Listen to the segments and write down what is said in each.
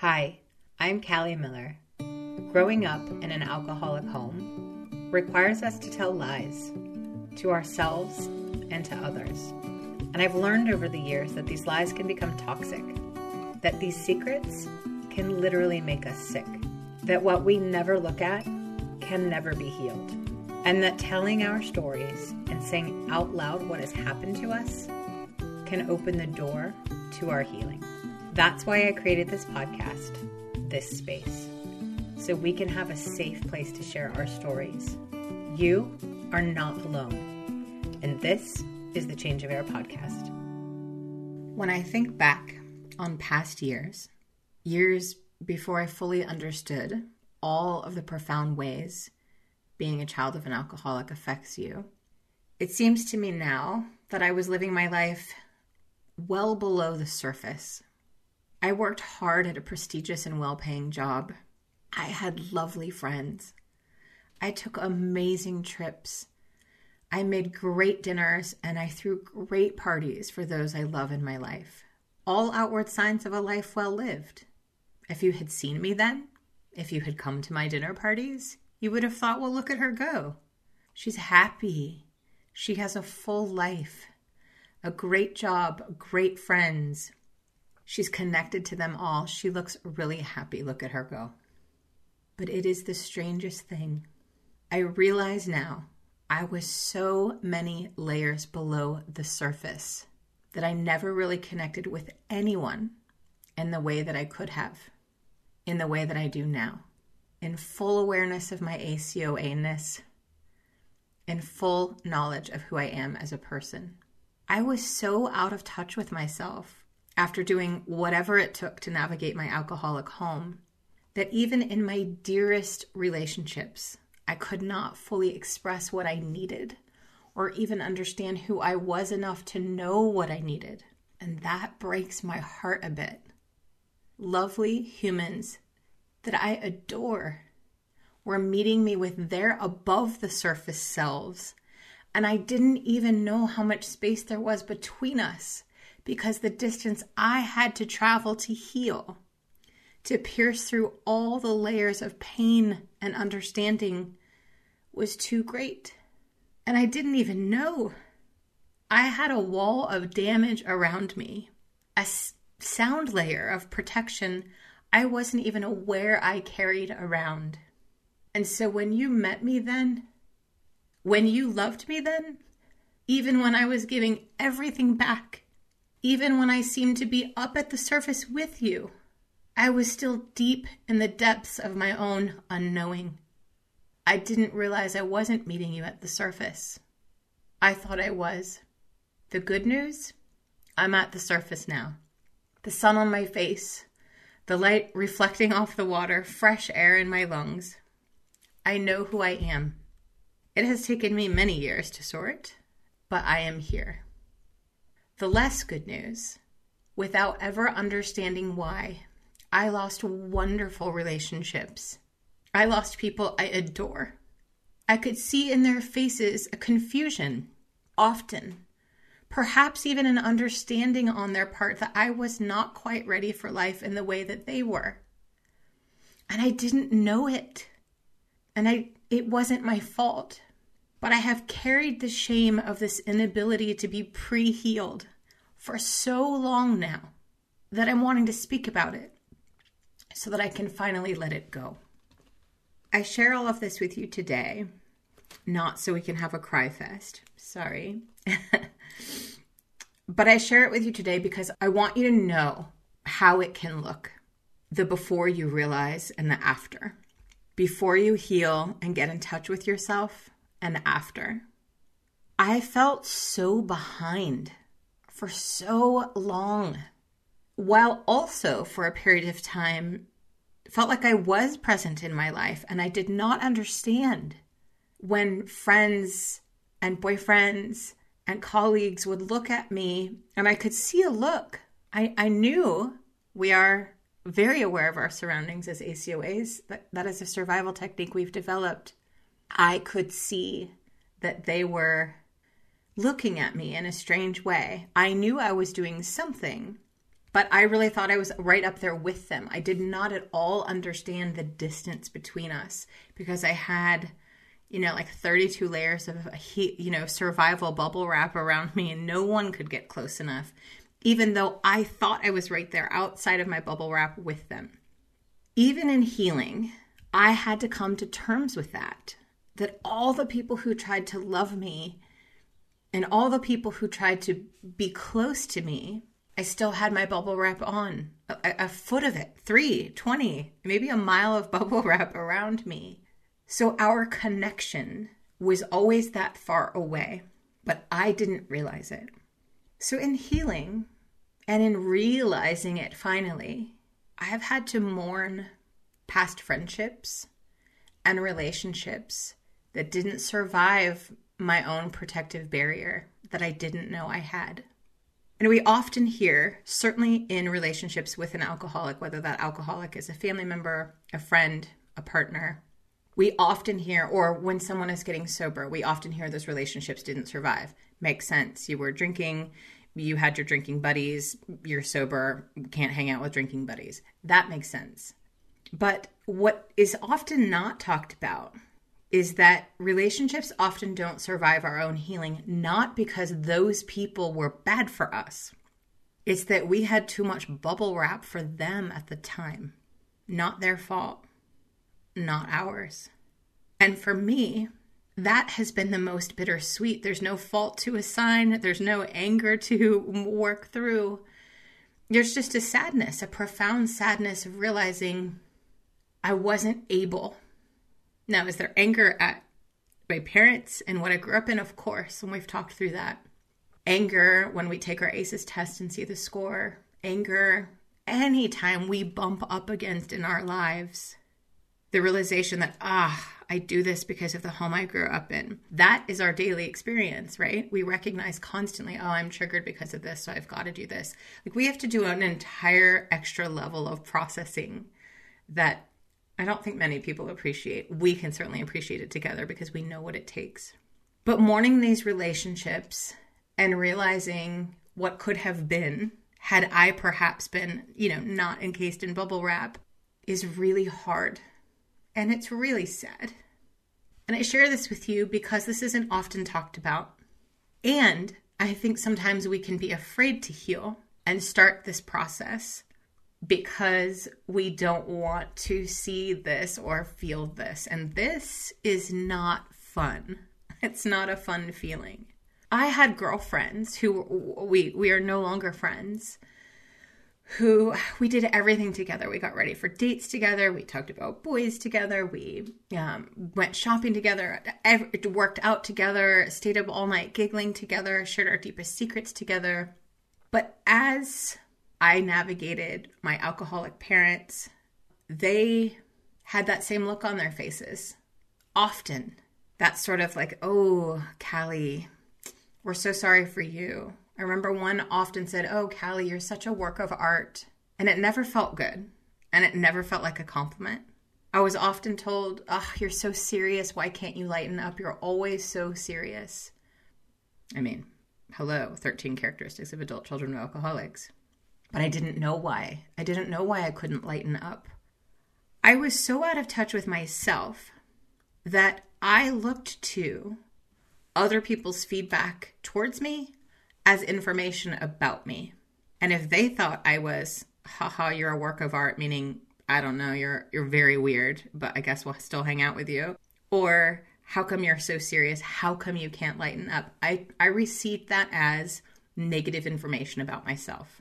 Hi, I'm Callie Miller. Growing up in an alcoholic home requires us to tell lies to ourselves and to others. And I've learned over the years that these lies can become toxic, that these secrets can literally make us sick, that what we never look at can never be healed, and that telling our stories and saying out loud what has happened to us can open the door to our healing. That's why I created this podcast, this space, so we can have a safe place to share our stories. You are not alone, and this is the Change of Air podcast. When I think back on past years, years before I fully understood all of the profound ways being a child of an alcoholic affects you, it seems to me now that I was living my life well below the surface. I worked hard at a prestigious and well paying job. I had lovely friends. I took amazing trips. I made great dinners and I threw great parties for those I love in my life. All outward signs of a life well lived. If you had seen me then, if you had come to my dinner parties, you would have thought, well, look at her go. She's happy. She has a full life a great job, great friends. She's connected to them all. She looks really happy. Look at her go. But it is the strangest thing. I realize now I was so many layers below the surface that I never really connected with anyone in the way that I could have, in the way that I do now, in full awareness of my ACOA ness, in full knowledge of who I am as a person. I was so out of touch with myself after doing whatever it took to navigate my alcoholic home that even in my dearest relationships, I could not fully express what I needed or even understand who I was enough to know what I needed. And that breaks my heart a bit. Lovely humans that I adore were meeting me with their above the surface selves and I didn't even know how much space there was between us because the distance I had to travel to heal, to pierce through all the layers of pain and understanding, was too great. And I didn't even know. I had a wall of damage around me, a sound layer of protection I wasn't even aware I carried around. And so when you met me then, when you loved me then, even when I was giving everything back, even when I seemed to be up at the surface with you, I was still deep in the depths of my own unknowing. I didn't realize I wasn't meeting you at the surface. I thought I was. The good news? I'm at the surface now. The sun on my face, the light reflecting off the water, fresh air in my lungs. I know who I am. It has taken me many years to sort, but I am here. The less good news, without ever understanding why, I lost wonderful relationships. I lost people I adore. I could see in their faces a confusion, often, perhaps even an understanding on their part that I was not quite ready for life in the way that they were. And I didn't know it. And I it wasn't my fault. But I have carried the shame of this inability to be pre healed for so long now that I'm wanting to speak about it so that I can finally let it go. I share all of this with you today, not so we can have a cry fest. Sorry. but I share it with you today because I want you to know how it can look the before you realize and the after before you heal and get in touch with yourself and after. I felt so behind for so long, while also for a period of time felt like I was present in my life and I did not understand when friends and boyfriends and colleagues would look at me and I could see a look. I, I knew we are very aware of our surroundings as ACOAs. That, that is a survival technique we've developed. I could see that they were looking at me in a strange way. I knew I was doing something but I really thought I was right up there with them. I did not at all understand the distance between us because I had, you know, like 32 layers of heat, you know, survival bubble wrap around me and no one could get close enough, even though I thought I was right there outside of my bubble wrap with them. Even in healing, I had to come to terms with that. That all the people who tried to love me and all the people who tried to be close to me I still had my bubble wrap on, a, a foot of it, three, 20, maybe a mile of bubble wrap around me. So our connection was always that far away, but I didn't realize it. So in healing and in realizing it finally, I have had to mourn past friendships and relationships that didn't survive my own protective barrier that I didn't know I had. And we often hear, certainly in relationships with an alcoholic, whether that alcoholic is a family member, a friend, a partner, we often hear, or when someone is getting sober, we often hear those relationships didn't survive. Makes sense. You were drinking, you had your drinking buddies, you're sober, can't hang out with drinking buddies. That makes sense. But what is often not talked about is that relationships often don't survive our own healing, not because those people were bad for us. It's that we had too much bubble wrap for them at the time. Not their fault, not ours. And for me, that has been the most bittersweet. There's no fault to assign, there's no anger to work through. There's just a sadness, a profound sadness of realizing I wasn't able now, is there anger at my parents and what I grew up in? Of course, and we've talked through that. Anger when we take our ACEs test and see the score. Anger anytime we bump up against in our lives. The realization that, ah, I do this because of the home I grew up in. That is our daily experience, right? We recognize constantly, oh, I'm triggered because of this, so I've got to do this. Like we have to do an entire extra level of processing that I don't think many people appreciate. We can certainly appreciate it together because we know what it takes. But mourning these relationships and realizing what could have been had I perhaps been, you know, not encased in bubble wrap is really hard. And it's really sad. And I share this with you because this isn't often talked about. And I think sometimes we can be afraid to heal and start this process because we don't want to see this or feel this. And this is not fun. It's not a fun feeling. I had girlfriends who we we are no longer friends who we did everything together. We got ready for dates together. We talked about boys together. We um, went shopping together, worked out together, stayed up all night giggling together, shared our deepest secrets together. But as I navigated my alcoholic parents, they had that same look on their faces. Often, that sort of like, oh, Callie, we're so sorry for you. I remember one often said, oh, Callie, you're such a work of art. And it never felt good. And it never felt like a compliment. I was often told, oh, you're so serious. Why can't you lighten up? You're always so serious. I mean, hello, 13 characteristics of adult children of alcoholics but I didn't know why. I didn't know why I couldn't lighten up. I was so out of touch with myself that I looked to other people's feedback towards me as information about me. And if they thought I was, haha, you're a work of art, meaning, I don't know, you're you're very weird, but I guess we'll still hang out with you. Or how come you're so serious? How come you can't lighten up? I, I received that as negative information about myself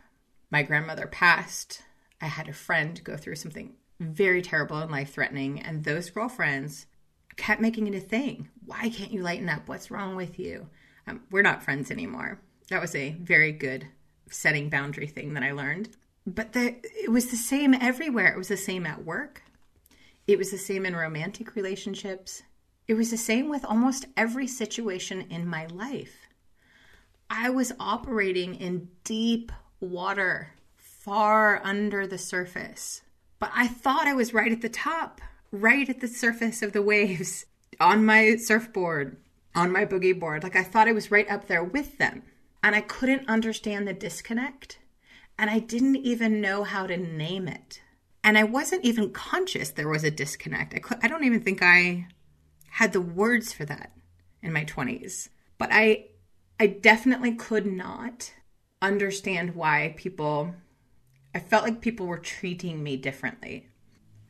my grandmother passed, I had a friend go through something very terrible and life threatening, and those girlfriends kept making it a thing. Why can't you lighten up? What's wrong with you? Um, we're not friends anymore. That was a very good setting boundary thing that I learned. But the, it was the same everywhere. It was the same at work. It was the same in romantic relationships. It was the same with almost every situation in my life. I was operating in deep water far under the surface. But I thought I was right at the top, right at the surface of the waves, on my surfboard, on my boogie board. Like I thought I was right up there with them. And I couldn't understand the disconnect. and I didn't even know how to name it. And I wasn't even conscious there was a disconnect. I, could, I don't even think I had the words for that in my 20s. But I I definitely could not understand why people I felt like people were treating me differently.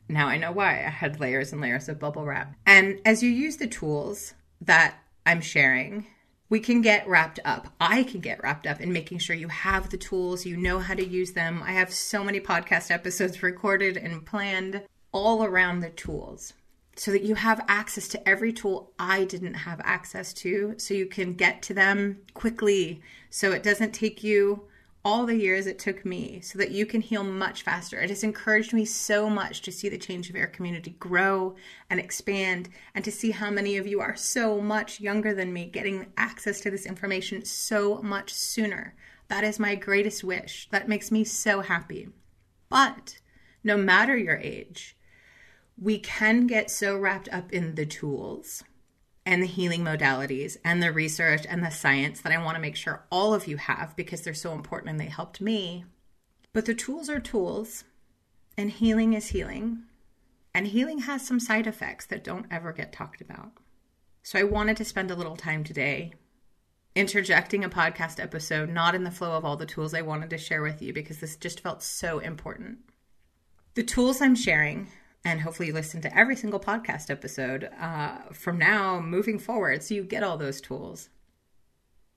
Now I know why. I had layers and layers of bubble wrap. And as you use the tools that I'm sharing, we can get wrapped up. I can get wrapped up in making sure you have the tools, you know how to use them. I have so many podcast episodes recorded and planned all around the tools so that you have access to every tool I didn't have access to, so you can get to them quickly, so it doesn't take you all the years it took me so that you can heal much faster. It has encouraged me so much to see the change of air community grow and expand and to see how many of you are so much younger than me getting access to this information so much sooner. That is my greatest wish. That makes me so happy. But no matter your age, we can get so wrapped up in the tools and the healing modalities and the research and the science that I want to make sure all of you have because they're so important and they helped me. But the tools are tools, and healing is healing. And healing has some side effects that don't ever get talked about. So I wanted to spend a little time today interjecting a podcast episode, not in the flow of all the tools I wanted to share with you because this just felt so important. The tools I'm sharing and hopefully you listen to every single podcast episode uh, from now moving forward so you get all those tools.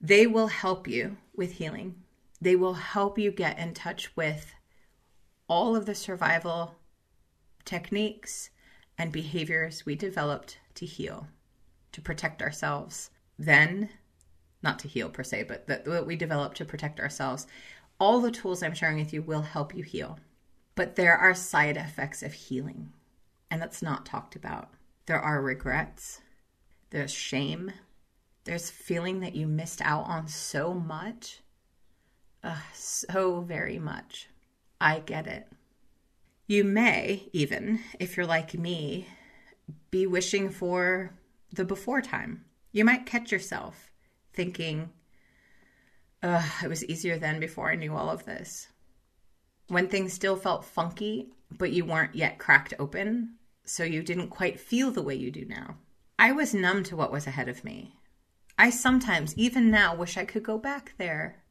They will help you with healing. They will help you get in touch with all of the survival techniques and behaviors we developed to heal to protect ourselves. Then not to heal per se but that we developed to protect ourselves. All the tools i'm sharing with you will help you heal but there are side effects of healing, and that's not talked about. There are regrets, there's shame, there's feeling that you missed out on so much. Ugh, so very much. I get it. You may, even, if you're like me, be wishing for the before time. You might catch yourself thinking, Ugh, it was easier then before I knew all of this when things still felt funky, but you weren't yet cracked open, so you didn't quite feel the way you do now. I was numb to what was ahead of me. I sometimes, even now, wish I could go back there.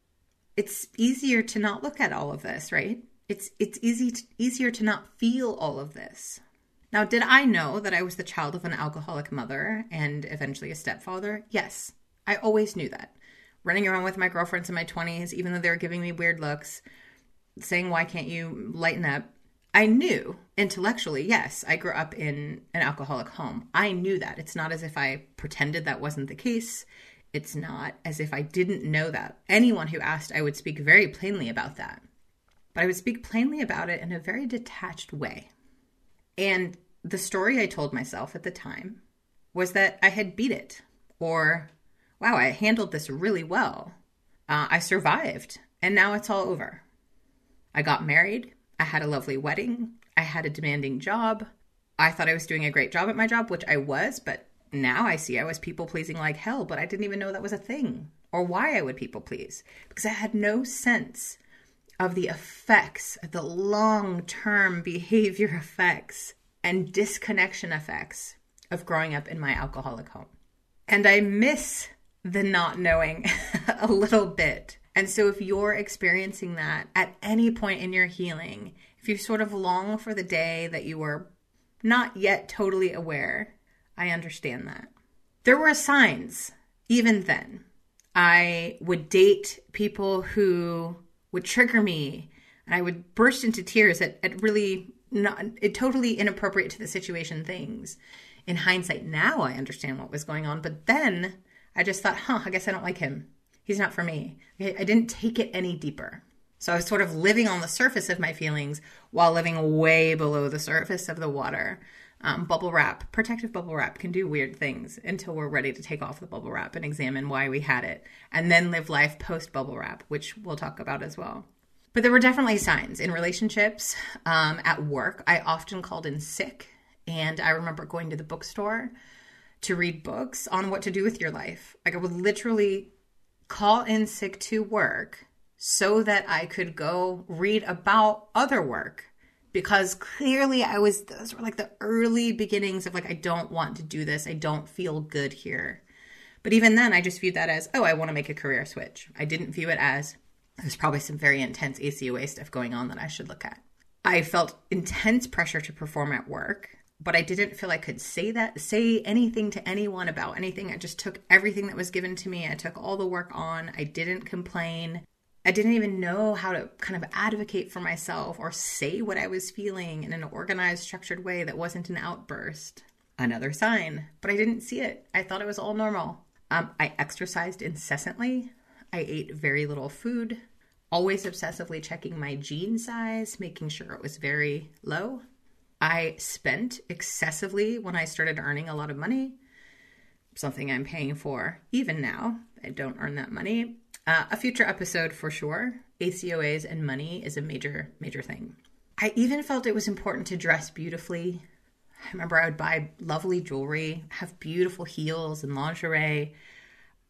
It's easier to not look at all of this, right? It's it's easy to, easier to not feel all of this. Now, did I know that I was the child of an alcoholic mother and eventually a stepfather? Yes, I always knew that. Running around with my girlfriends in my 20s, even though they were giving me weird looks, saying, Why can't you lighten up? I knew intellectually, yes, I grew up in an alcoholic home. I knew that. It's not as if I pretended that wasn't the case. It's not as if I didn't know that. Anyone who asked, I would speak very plainly about that. But I would speak plainly about it in a very detached way. And the story I told myself at the time was that I had beat it, or wow, I handled this really well. Uh, I survived, and now it's all over. I got married. I had a lovely wedding. I had a demanding job. I thought I was doing a great job at my job, which I was, but now I see I was people pleasing like hell, but I didn't even know that was a thing or why I would people please because I had no sense of the effects, the long term behavior effects and disconnection effects of growing up in my alcoholic home. And I miss the not knowing a little bit and so, if you're experiencing that at any point in your healing, if you sort of long for the day that you were not yet totally aware, I understand that. There were signs even then. I would date people who would trigger me, and I would burst into tears at, at really not it totally inappropriate to the situation things. In hindsight, now I understand what was going on, but then I just thought, huh, I guess I don't like him he's not for me. I didn't take it any deeper. So I was sort of living on the surface of my feelings while living way below the surface of the water. Um, bubble wrap, protective bubble wrap can do weird things until we're ready to take off the bubble wrap and examine why we had it, and then live life post bubble wrap, which we'll talk about as well. But there were definitely signs in relationships. Um, at work, I often called in sick, and I remember going to the bookstore to read books on what to do with your life. Like I would literally call in sick to work so that I could go read about other work because clearly I was those were like the early beginnings of like I don't want to do this. I don't feel good here. But even then I just viewed that as, oh, I want to make a career switch. I didn't view it as there's probably some very intense ACOA stuff going on that I should look at. I felt intense pressure to perform at work, but I didn't feel I could say that, say anything to anyone about anything. I just took everything that was given to me. I took all the work on. I didn't complain. I didn't even know how to kind of advocate for myself or say what I was feeling in an organized, structured way that wasn't an outburst. Another sign, but I didn't see it. I thought it was all normal. Um, I exercised incessantly. I ate very little food, always obsessively checking my jean size, making sure it was very low. I spent excessively when I started earning a lot of money, something I'm paying for even now. I don't earn that money. Uh, a future episode for sure. ACOAs and money is a major, major thing. I even felt it was important to dress beautifully. I remember I would buy lovely jewelry, have beautiful heels and lingerie.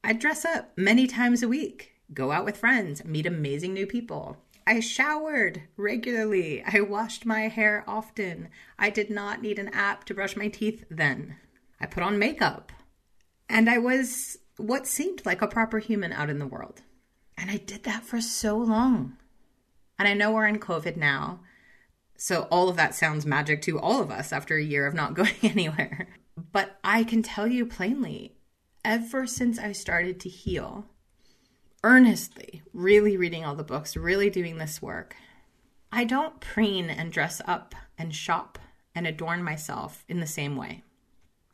I'd dress up many times a week, go out with friends, meet amazing new people. I showered regularly. I washed my hair often. I did not need an app to brush my teeth then. I put on makeup. And I was what seemed like a proper human out in the world. And I did that for so long. And I know we're in COVID now. So all of that sounds magic to all of us after a year of not going anywhere. But I can tell you plainly, ever since I started to heal, earnestly, really reading all the books, really doing this work, I don't preen and dress up and shop and adorn myself in the same way.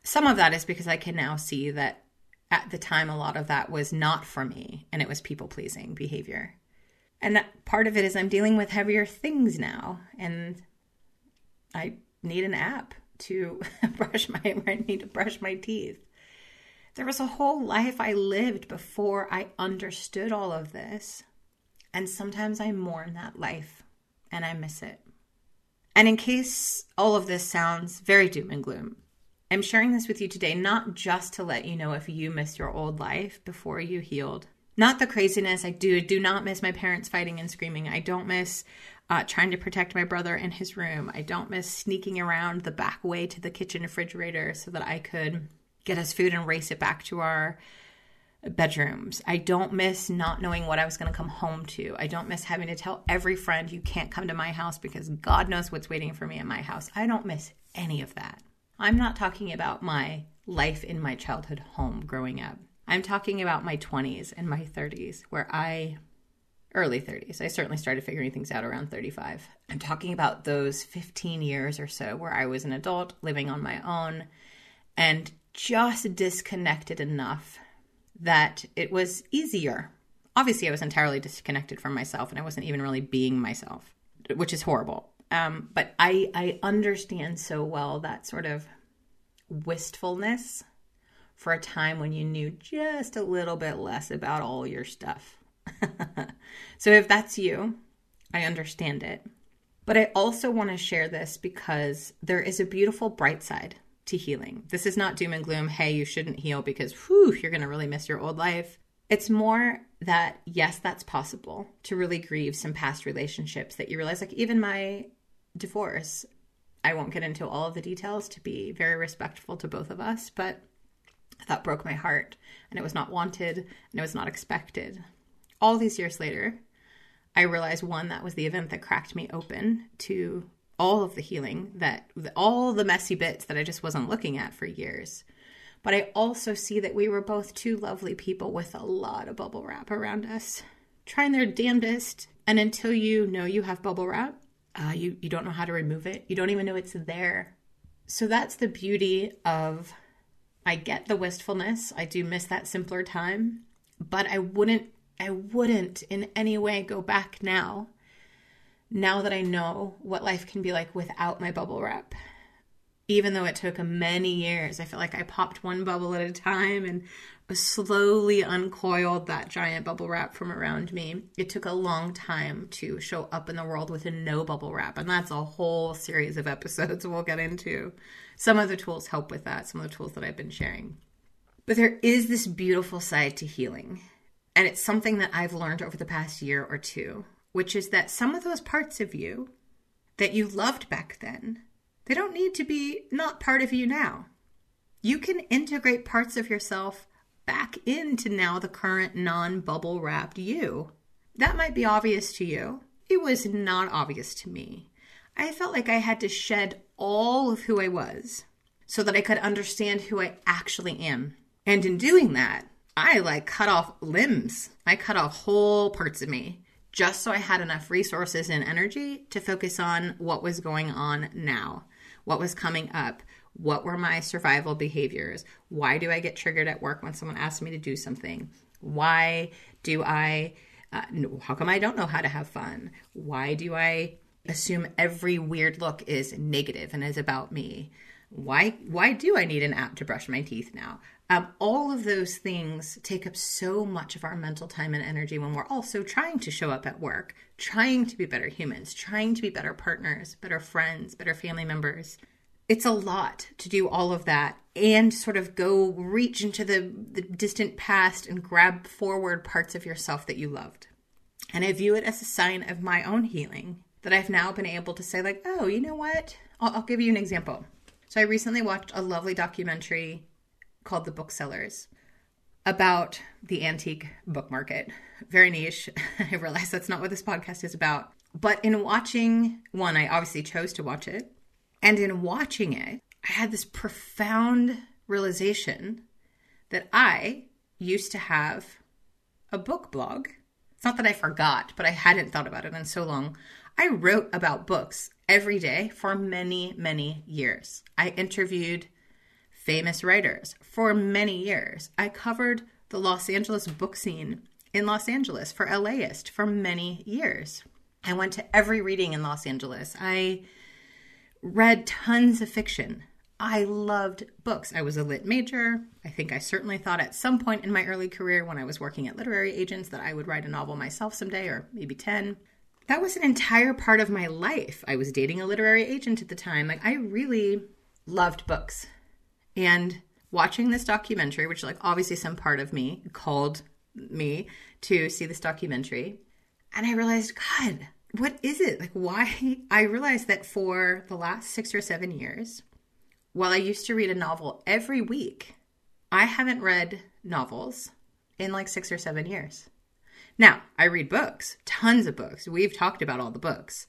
Some of that is because I can now see that at the time, a lot of that was not for me and it was people pleasing behavior. And part of it is I'm dealing with heavier things now and I need an app to brush my I need to brush my teeth. There was a whole life I lived before I understood all of this. And sometimes I mourn that life and I miss it. And in case all of this sounds very doom and gloom, I'm sharing this with you today not just to let you know if you missed your old life before you healed. Not the craziness. I do do not miss my parents fighting and screaming. I don't miss uh, trying to protect my brother in his room. I don't miss sneaking around the back way to the kitchen refrigerator so that I could get us food and race it back to our bedrooms. I don't miss not knowing what I was going to come home to. I don't miss having to tell every friend you can't come to my house because God knows what's waiting for me in my house. I don't miss any of that. I'm not talking about my life in my childhood home growing up. I'm talking about my 20s and my 30s, where I, early 30s, I certainly started figuring things out around 35. I'm talking about those 15 years or so where I was an adult living on my own and just disconnected enough that it was easier. Obviously, I was entirely disconnected from myself and I wasn't even really being myself, which is horrible. Um, but I I understand so well that sort of wistfulness for a time when you knew just a little bit less about all your stuff. so if that's you, I understand it. But I also want to share this because there is a beautiful bright side to healing. This is not doom and gloom. Hey, you shouldn't heal because whew, you're going to really miss your old life. It's more that, yes, that's possible to really grieve some past relationships that you realize, like even my divorce. I won't get into all of the details to be very respectful to both of us, but that broke my heart and it was not wanted and it was not expected. All these years later, I realized one, that was the event that cracked me open to all of the healing, that all the messy bits that I just wasn't looking at for years. But I also see that we were both two lovely people with a lot of bubble wrap around us, trying their damnedest. And until you know you have bubble wrap, uh, you you don't know how to remove it. You don't even know it's there. So that's the beauty of. I get the wistfulness. I do miss that simpler time, but I wouldn't. I wouldn't in any way go back now. Now that I know what life can be like without my bubble wrap, even though it took many years, I feel like I popped one bubble at a time and slowly uncoiled that giant bubble wrap from around me. It took a long time to show up in the world with a no bubble wrap, and that's a whole series of episodes we'll get into. Some of the tools help with that, some of the tools that I've been sharing. But there is this beautiful side to healing. And it's something that I've learned over the past year or two, which is that some of those parts of you that you loved back then, they don't need to be not part of you now. You can integrate parts of yourself back into now the current non bubble wrapped you. That might be obvious to you. It was not obvious to me. I felt like I had to shed all of who I was so that I could understand who I actually am. And in doing that, I like cut off limbs. I cut off whole parts of me just so I had enough resources and energy to focus on what was going on now, what was coming up, what were my survival behaviors, why do I get triggered at work when someone asks me to do something, why do I, uh, how come I don't know how to have fun, why do I assume every weird look is negative and is about me. Why why do I need an app to brush my teeth now? Um, all of those things take up so much of our mental time and energy when we're also trying to show up at work, trying to be better humans, trying to be better partners, better friends, better family members. It's a lot to do all of that and sort of go reach into the, the distant past and grab forward parts of yourself that you loved. And I view it as a sign of my own healing that I've now been able to say, like, oh, you know what? I'll, I'll give you an example. So I recently watched a lovely documentary called The Booksellers about the antique book market. Very niche. I realize that's not what this podcast is about. But in watching one, I obviously chose to watch it. And in watching it, I had this profound realization that I used to have a book blog. It's not that I forgot, but I hadn't thought about it in so long. I wrote about books every day for many, many years. I interviewed famous writers for many years. I covered the Los Angeles book scene in Los Angeles for LAist for many years. I went to every reading in Los Angeles. I read tons of fiction. I loved books. I was a lit major. I think I certainly thought at some point in my early career when I was working at literary agents that I would write a novel myself someday or maybe 10 that was an entire part of my life. I was dating a literary agent at the time. Like I really loved books. And watching this documentary, which like obviously some part of me called me to see this documentary, and I realized, God, what is it? Like why I realized that for the last 6 or 7 years, while I used to read a novel every week, I haven't read novels in like 6 or 7 years. Now, I read books, tons of books. We've talked about all the books.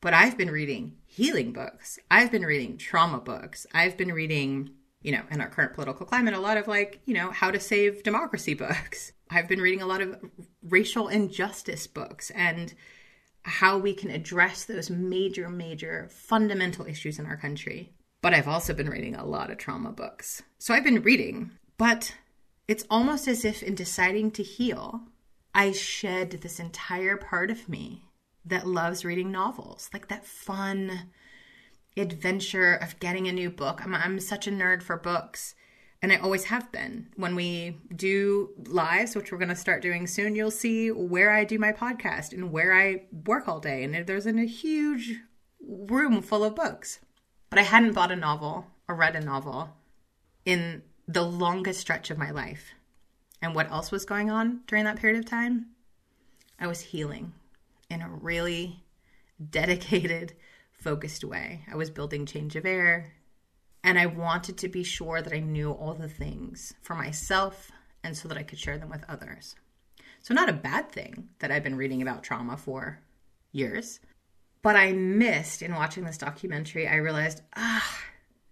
But I've been reading healing books. I've been reading trauma books. I've been reading, you know, in our current political climate, a lot of like, you know, how to save democracy books. I've been reading a lot of racial injustice books and how we can address those major, major fundamental issues in our country. But I've also been reading a lot of trauma books. So I've been reading, but it's almost as if in deciding to heal, I shed this entire part of me that loves reading novels, like that fun adventure of getting a new book. I'm, I'm such a nerd for books, and I always have been. When we do lives, which we're going to start doing soon, you'll see where I do my podcast and where I work all day. And there's in a huge room full of books. But I hadn't bought a novel or read a novel in the longest stretch of my life. And what else was going on during that period of time? I was healing in a really dedicated, focused way. I was building change of air, and I wanted to be sure that I knew all the things for myself and so that I could share them with others. So, not a bad thing that I've been reading about trauma for years. But I missed in watching this documentary, I realized, ah,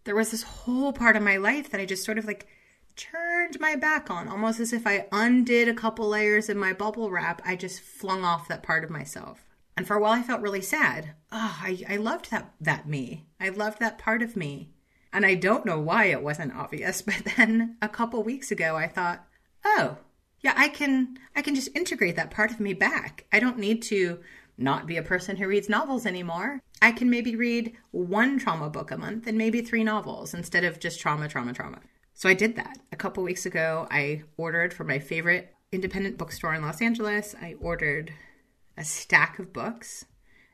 there was this whole part of my life that I just sort of like turned my back on, almost as if I undid a couple layers of my bubble wrap. I just flung off that part of myself. And for a while, I felt really sad. Oh, I, I loved that, that me. I loved that part of me. And I don't know why it wasn't obvious, but then a couple weeks ago, I thought, oh, yeah, I can, I can just integrate that part of me back. I don't need to not be a person who reads novels anymore. I can maybe read one trauma book a month and maybe three novels instead of just trauma, trauma, trauma. So I did that. A couple weeks ago, I ordered from my favorite independent bookstore in Los Angeles. I ordered a stack of books.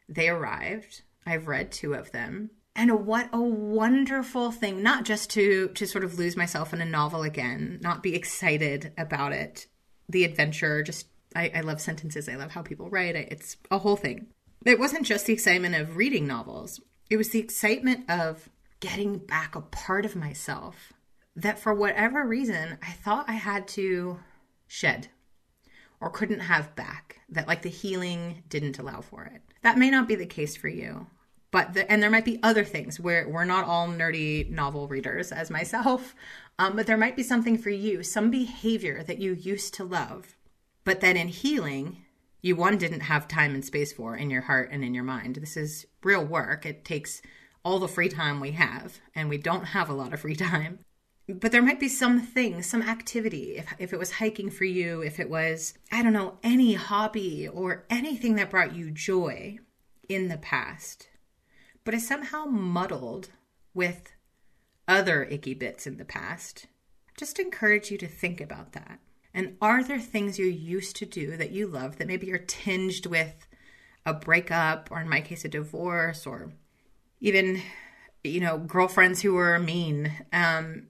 They arrived. I've read two of them. And what a wonderful thing, not just to to sort of lose myself in a novel again, not be excited about it, the adventure. Just, I, I love sentences. I love how people write. It's a whole thing. It wasn't just the excitement of reading novels, it was the excitement of getting back a part of myself that for whatever reason I thought I had to shed or couldn't have back, that like the healing didn't allow for it. That may not be the case for you. But the, and there might be other things where we're not all nerdy novel readers as myself, um, but there might be something for you, some behavior that you used to love, but that in healing you one didn't have time and space for in your heart and in your mind. This is real work. It takes all the free time we have, and we don't have a lot of free time. But there might be some thing, some activity. If, if it was hiking for you, if it was, I don't know, any hobby or anything that brought you joy in the past, but is somehow muddled with other icky bits in the past, just encourage you to think about that. And are there things you used to do that you love that maybe you're tinged with a breakup, or in my case, a divorce, or even, you know, girlfriends who were mean? Um,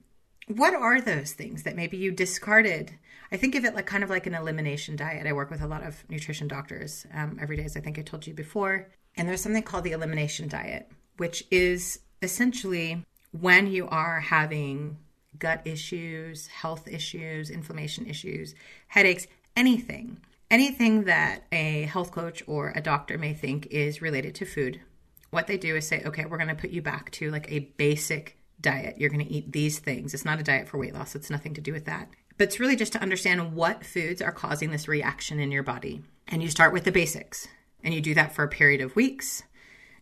what are those things that maybe you discarded? I think of it like kind of like an elimination diet. I work with a lot of nutrition doctors um, every day, as I think I told you before. And there's something called the elimination diet, which is essentially when you are having gut issues, health issues, inflammation issues, headaches, anything, anything that a health coach or a doctor may think is related to food, what they do is say, okay, we're going to put you back to like a basic diet. You're going to eat these things. It's not a diet for weight loss, it's nothing to do with that. But it's really just to understand what foods are causing this reaction in your body. And you start with the basics, and you do that for a period of weeks.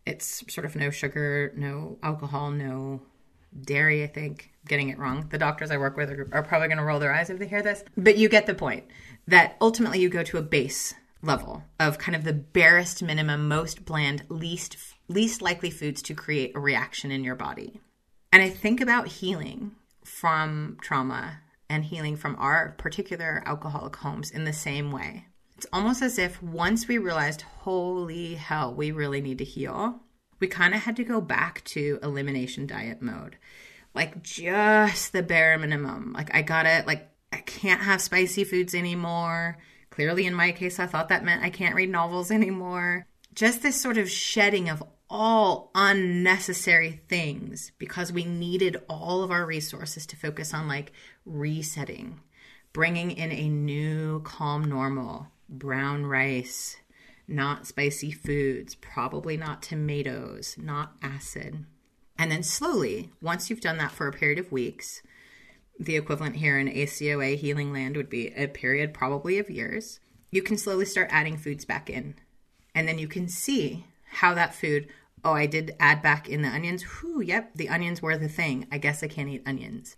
It's sort of no sugar, no alcohol, no dairy, I think. Getting it wrong. The doctors I work with are, are probably going to roll their eyes if they hear this. But you get the point that ultimately you go to a base level of kind of the barest minimum, most bland, least least likely foods to create a reaction in your body. And I think about healing from trauma and healing from our particular alcoholic homes in the same way. It's almost as if once we realized, holy hell, we really need to heal, we kind of had to go back to elimination diet mode. Like just the bare minimum. Like I got it, like I can't have spicy foods anymore. Clearly, in my case, I thought that meant I can't read novels anymore. Just this sort of shedding of all unnecessary things because we needed all of our resources to focus on like resetting, bringing in a new calm normal, brown rice, not spicy foods, probably not tomatoes, not acid. And then slowly, once you've done that for a period of weeks, the equivalent here in ACOA healing land would be a period probably of years, you can slowly start adding foods back in. And then you can see how that food, oh, I did add back in the onions. Whew, yep, the onions were the thing. I guess I can't eat onions.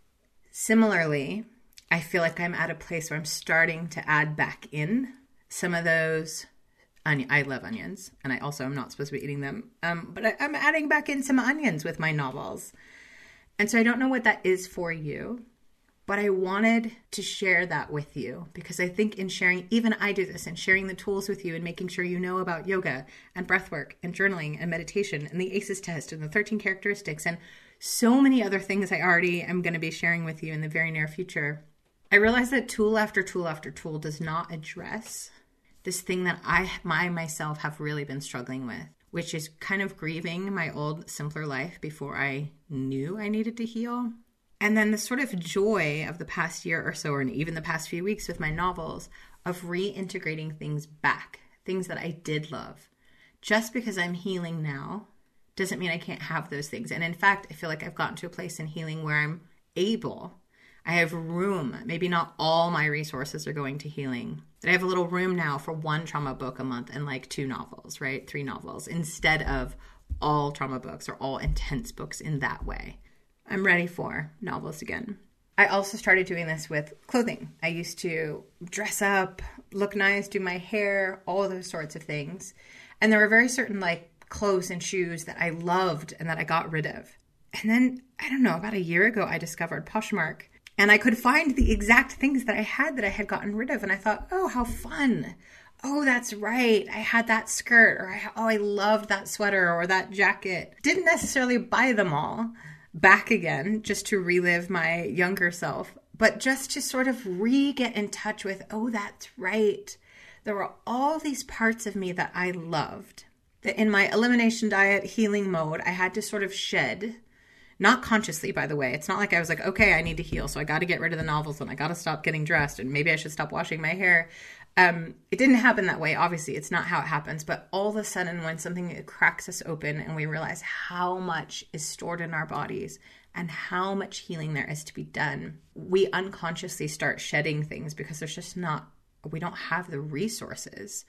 Similarly, I feel like I'm at a place where I'm starting to add back in some of those onion. I love onions, and I also am not supposed to be eating them. Um, but I, I'm adding back in some onions with my novels, and so I don't know what that is for you. But I wanted to share that with you because I think in sharing, even I do this, and sharing the tools with you and making sure you know about yoga and breath work and journaling and meditation and the ACEs test and the 13 characteristics and so many other things I already am going to be sharing with you in the very near future. I realize that tool after tool after tool does not address this thing that I my myself have really been struggling with, which is kind of grieving my old simpler life before I knew I needed to heal. And then the sort of joy of the past year or so, or even the past few weeks with my novels, of reintegrating things back, things that I did love. Just because I'm healing now doesn't mean I can't have those things. And in fact, I feel like I've gotten to a place in healing where I'm able I have room. Maybe not all my resources are going to healing. But I have a little room now for one trauma book a month and like two novels, right? Three novels instead of all trauma books or all intense books in that way. I'm ready for novels again. I also started doing this with clothing. I used to dress up, look nice, do my hair, all those sorts of things. And there were very certain like clothes and shoes that I loved and that I got rid of. And then, I don't know, about a year ago, I discovered Poshmark and I could find the exact things that I had that I had gotten rid of. And I thought, oh, how fun. Oh, that's right. I had that skirt, or I, oh, I loved that sweater or that jacket. Didn't necessarily buy them all back again just to relive my younger self, but just to sort of re get in touch with, oh, that's right. There were all these parts of me that I loved. That in my elimination diet healing mode, I had to sort of shed, not consciously, by the way. It's not like I was like, okay, I need to heal, so I got to get rid of the novels and I got to stop getting dressed and maybe I should stop washing my hair. Um, it didn't happen that way, obviously. It's not how it happens. But all of a sudden, when something cracks us open and we realize how much is stored in our bodies and how much healing there is to be done, we unconsciously start shedding things because there's just not, we don't have the resources,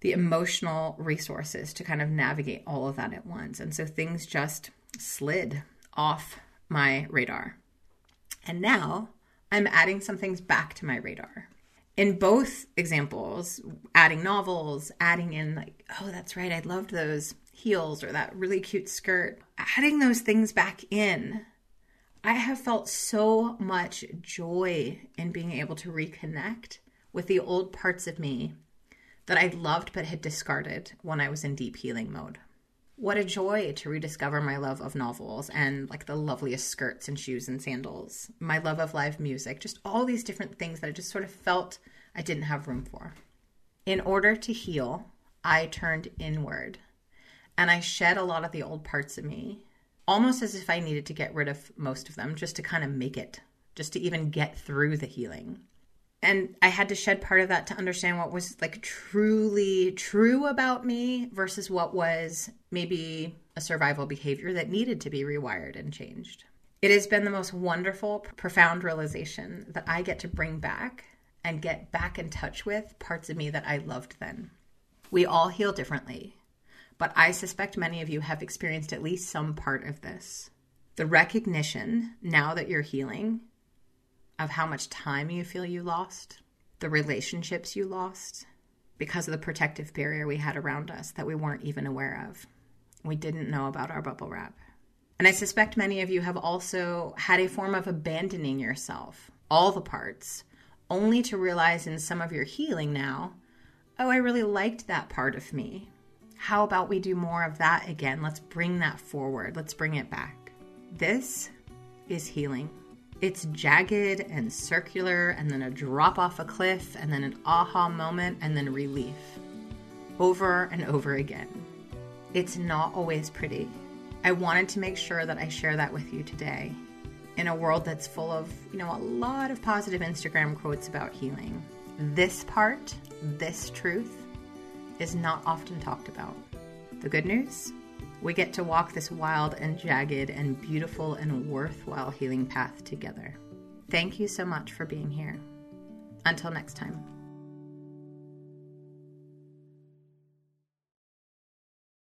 the emotional resources to kind of navigate all of that at once. And so things just slid off my radar. And now I'm adding some things back to my radar in both examples, adding novels, adding in like, oh, that's right, I loved those heels or that really cute skirt, adding those things back in, I have felt so much joy in being able to reconnect with the old parts of me that I loved but had discarded when I was in deep healing mode. What a joy to rediscover my love of novels and like the loveliest skirts and shoes and sandals, my love of live music, just all these different things that I just sort of felt I didn't have room for. In order to heal, I turned inward and I shed a lot of the old parts of me, almost as if I needed to get rid of most of them just to kind of make it, just to even get through the healing. And I had to shed part of that to understand what was like truly true about me versus what was maybe a survival behavior that needed to be rewired and changed. It has been the most wonderful, profound realization that I get to bring back and get back in touch with parts of me that I loved then. We all heal differently, but I suspect many of you have experienced at least some part of this. The recognition, now that you're healing, of how much time you feel you lost, the relationships you lost, because of the protective barrier we had around us that we weren't even aware of. We didn't know about our bubble wrap. And I suspect many of you have also had a form of abandoning yourself, all the parts, only to realize in some of your healing now, oh, I really liked that part of me. How about we do more of that again? Let's bring that forward. Let's bring it back. This is healing. It's jagged and circular, and then a drop off a cliff, and then an aha moment, and then relief. Over and over again. It's not always pretty. I wanted to make sure that I share that with you today in a world that's full of, you know, a lot of positive Instagram quotes about healing. This part, this truth, is not often talked about. The good news? We get to walk this wild and jagged and beautiful and worthwhile healing path together. Thank you so much for being here. Until next time.